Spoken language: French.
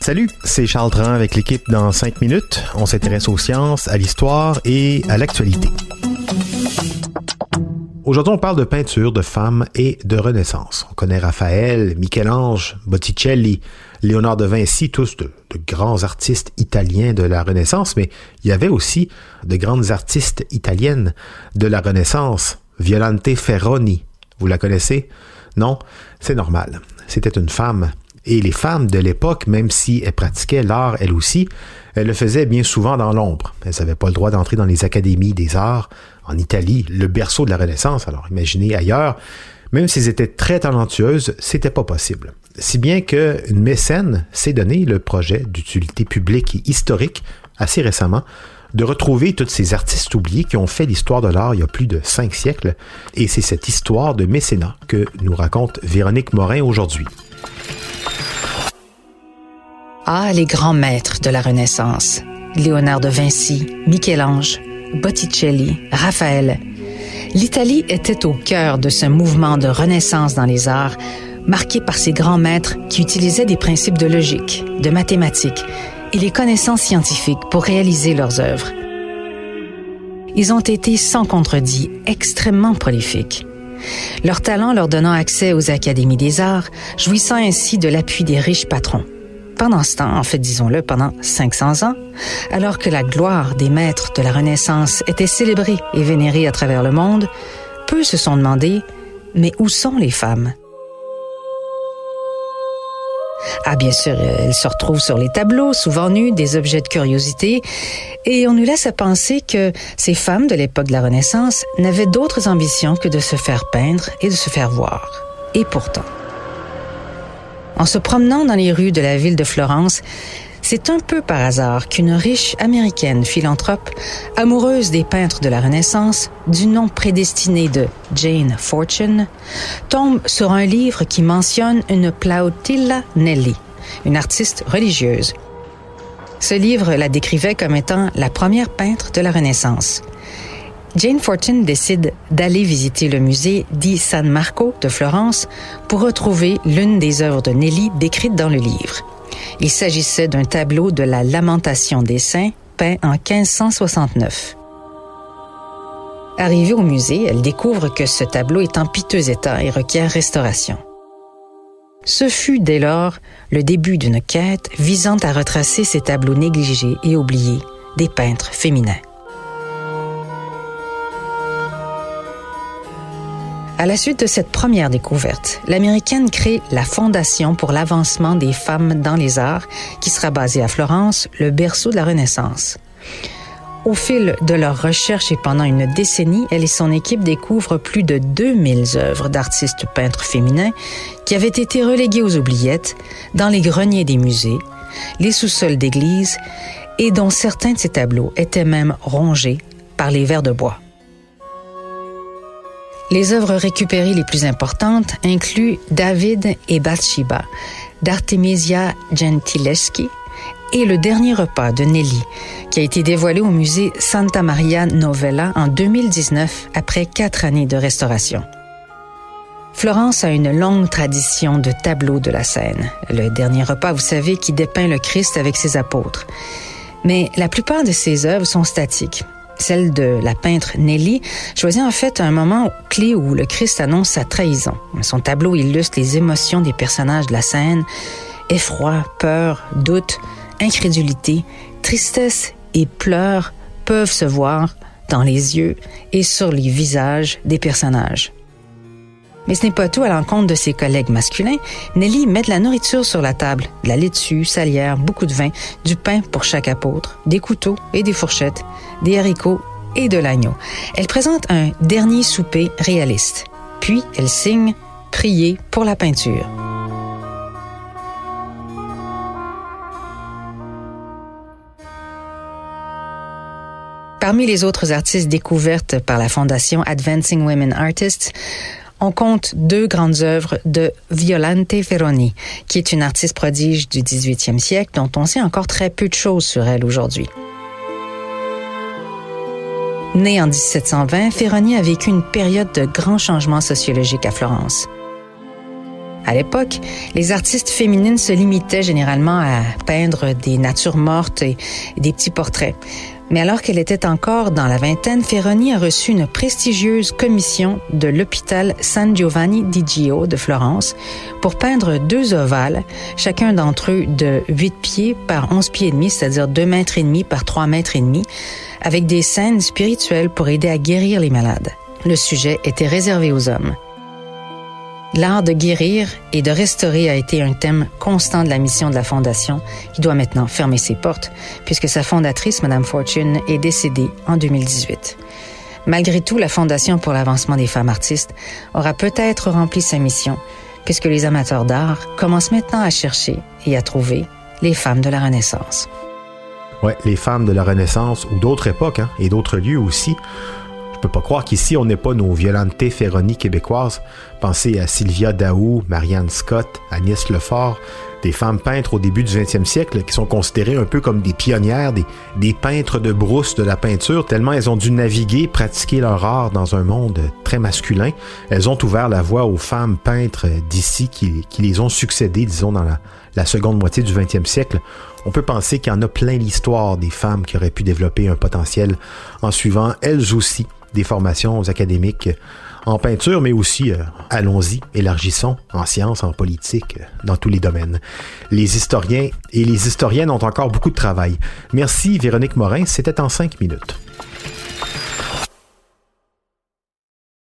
Salut, c'est Charles Dran avec l'équipe dans 5 minutes. On s'intéresse aux sciences, à l'histoire et à l'actualité. Aujourd'hui, on parle de peinture, de femmes et de Renaissance. On connaît Raphaël, Michel-Ange, Botticelli, Léonard de Vinci, tous de, grands artistes italiens de la Renaissance, mais il y avait aussi de grandes artistes italiennes de la Renaissance. Violante Ferroni, vous la connaissez? Non? C'est normal. C'était une femme et les femmes de l'époque, même si elles pratiquaient l'art elles aussi, elles le faisaient bien souvent dans l'ombre. Elles n'avaient pas le droit d'entrer dans les académies des arts en Italie, le berceau de la Renaissance. Alors imaginez ailleurs, même si elles étaient très talentueuses, c'était pas possible. Si bien qu'une mécène s'est donné le projet d'utilité publique et historique assez récemment de retrouver tous ces artistes oubliés qui ont fait l'histoire de l'art il y a plus de cinq siècles. Et c'est cette histoire de mécénat que nous raconte Véronique Morin aujourd'hui. Ah, les grands maîtres de la Renaissance. Léonard de Vinci, Michel-Ange, Botticelli, Raphaël. L'Italie était au cœur de ce mouvement de renaissance dans les arts, marqué par ces grands maîtres qui utilisaient des principes de logique, de mathématiques et les connaissances scientifiques pour réaliser leurs œuvres. Ils ont été sans contredit extrêmement prolifiques. Leur talent leur donnant accès aux académies des arts, jouissant ainsi de l'appui des riches patrons pendant ce temps, en fait disons-le, pendant 500 ans, alors que la gloire des maîtres de la Renaissance était célébrée et vénérée à travers le monde, peu se sont demandé, mais où sont les femmes? Ah, bien sûr, elles se retrouvent sur les tableaux, souvent nues, des objets de curiosité, et on nous laisse à penser que ces femmes de l'époque de la Renaissance n'avaient d'autres ambitions que de se faire peindre et de se faire voir. Et pourtant, en se promenant dans les rues de la ville de Florence, c'est un peu par hasard qu'une riche américaine philanthrope, amoureuse des peintres de la Renaissance, du nom prédestiné de Jane Fortune, tombe sur un livre qui mentionne une Plautilla Nelly, une artiste religieuse. Ce livre la décrivait comme étant la première peintre de la Renaissance. Jane Fortune décide d'aller visiter le musée di San Marco de Florence pour retrouver l'une des œuvres de Nelly décrites dans le livre. Il s'agissait d'un tableau de la Lamentation des Saints peint en 1569. Arrivée au musée, elle découvre que ce tableau est en piteux état et requiert restauration. Ce fut dès lors le début d'une quête visant à retracer ces tableaux négligés et oubliés des peintres féminins. À la suite de cette première découverte, l'Américaine crée la Fondation pour l'avancement des femmes dans les arts, qui sera basée à Florence, le berceau de la Renaissance. Au fil de leurs recherches et pendant une décennie, elle et son équipe découvrent plus de 2000 œuvres d'artistes peintres féminins qui avaient été reléguées aux oubliettes dans les greniers des musées, les sous-sols d'églises et dont certains de ces tableaux étaient même rongés par les vers de bois. Les œuvres récupérées les plus importantes incluent David et Bathsheba d'Artemisia Gentileschi et Le dernier repas de Nelly, qui a été dévoilé au musée Santa Maria Novella en 2019 après quatre années de restauration. Florence a une longue tradition de tableaux de la scène. Le dernier repas, vous savez, qui dépeint le Christ avec ses apôtres. Mais la plupart de ces œuvres sont statiques celle de la peintre Nelly, choisit en fait un moment clé où le Christ annonce sa trahison. Son tableau illustre les émotions des personnages de la scène, effroi, peur, doute, incrédulité, tristesse et pleurs peuvent se voir dans les yeux et sur les visages des personnages. Mais ce n'est pas tout à l'encontre de ses collègues masculins. Nelly met de la nourriture sur la table, de la laitue, salière, beaucoup de vin, du pain pour chaque apôtre, des couteaux et des fourchettes, des haricots et de l'agneau. Elle présente un dernier souper réaliste. Puis elle signe prier pour la peinture. Parmi les autres artistes découvertes par la fondation Advancing Women Artists, on compte deux grandes œuvres de Violante Ferroni, qui est une artiste prodige du 18e siècle dont on sait encore très peu de choses sur elle aujourd'hui. Née en 1720, Ferroni a vécu une période de grands changements sociologiques à Florence. À l'époque, les artistes féminines se limitaient généralement à peindre des natures mortes et des petits portraits. Mais alors qu'elle était encore dans la vingtaine, Ferroni a reçu une prestigieuse commission de l'hôpital San Giovanni di Gio de Florence pour peindre deux ovales, chacun d'entre eux de 8 pieds par 11 pieds et demi, c'est-à-dire 2 mètres et demi par 3 mètres et demi, avec des scènes spirituelles pour aider à guérir les malades. Le sujet était réservé aux hommes. L'art de guérir et de restaurer a été un thème constant de la mission de la Fondation, qui doit maintenant fermer ses portes, puisque sa fondatrice, Madame Fortune, est décédée en 2018. Malgré tout, la Fondation pour l'avancement des femmes artistes aura peut-être rempli sa mission, puisque les amateurs d'art commencent maintenant à chercher et à trouver les femmes de la Renaissance. Ouais, les femmes de la Renaissance ou d'autres époques hein, et d'autres lieux aussi je peux pas croire qu'ici, on n'ait pas nos violentes Ferroni québécoises. Pensez à Sylvia Daou, Marianne Scott, Agnès Lefort, des femmes peintres au début du 20e siècle qui sont considérées un peu comme des pionnières, des, peintres de brousse de la peinture, tellement elles ont dû naviguer, pratiquer leur art dans un monde très masculin. Elles ont ouvert la voie aux femmes peintres d'ici qui, les ont succédées, disons, dans la, la seconde moitié du 20e siècle. On peut penser qu'il y en a plein l'histoire des femmes qui auraient pu développer un potentiel en suivant elles aussi des formations académiques en peinture, mais aussi, euh, allons-y, élargissons en sciences, en politique, euh, dans tous les domaines. Les historiens et les historiennes ont encore beaucoup de travail. Merci Véronique Morin, c'était en cinq minutes.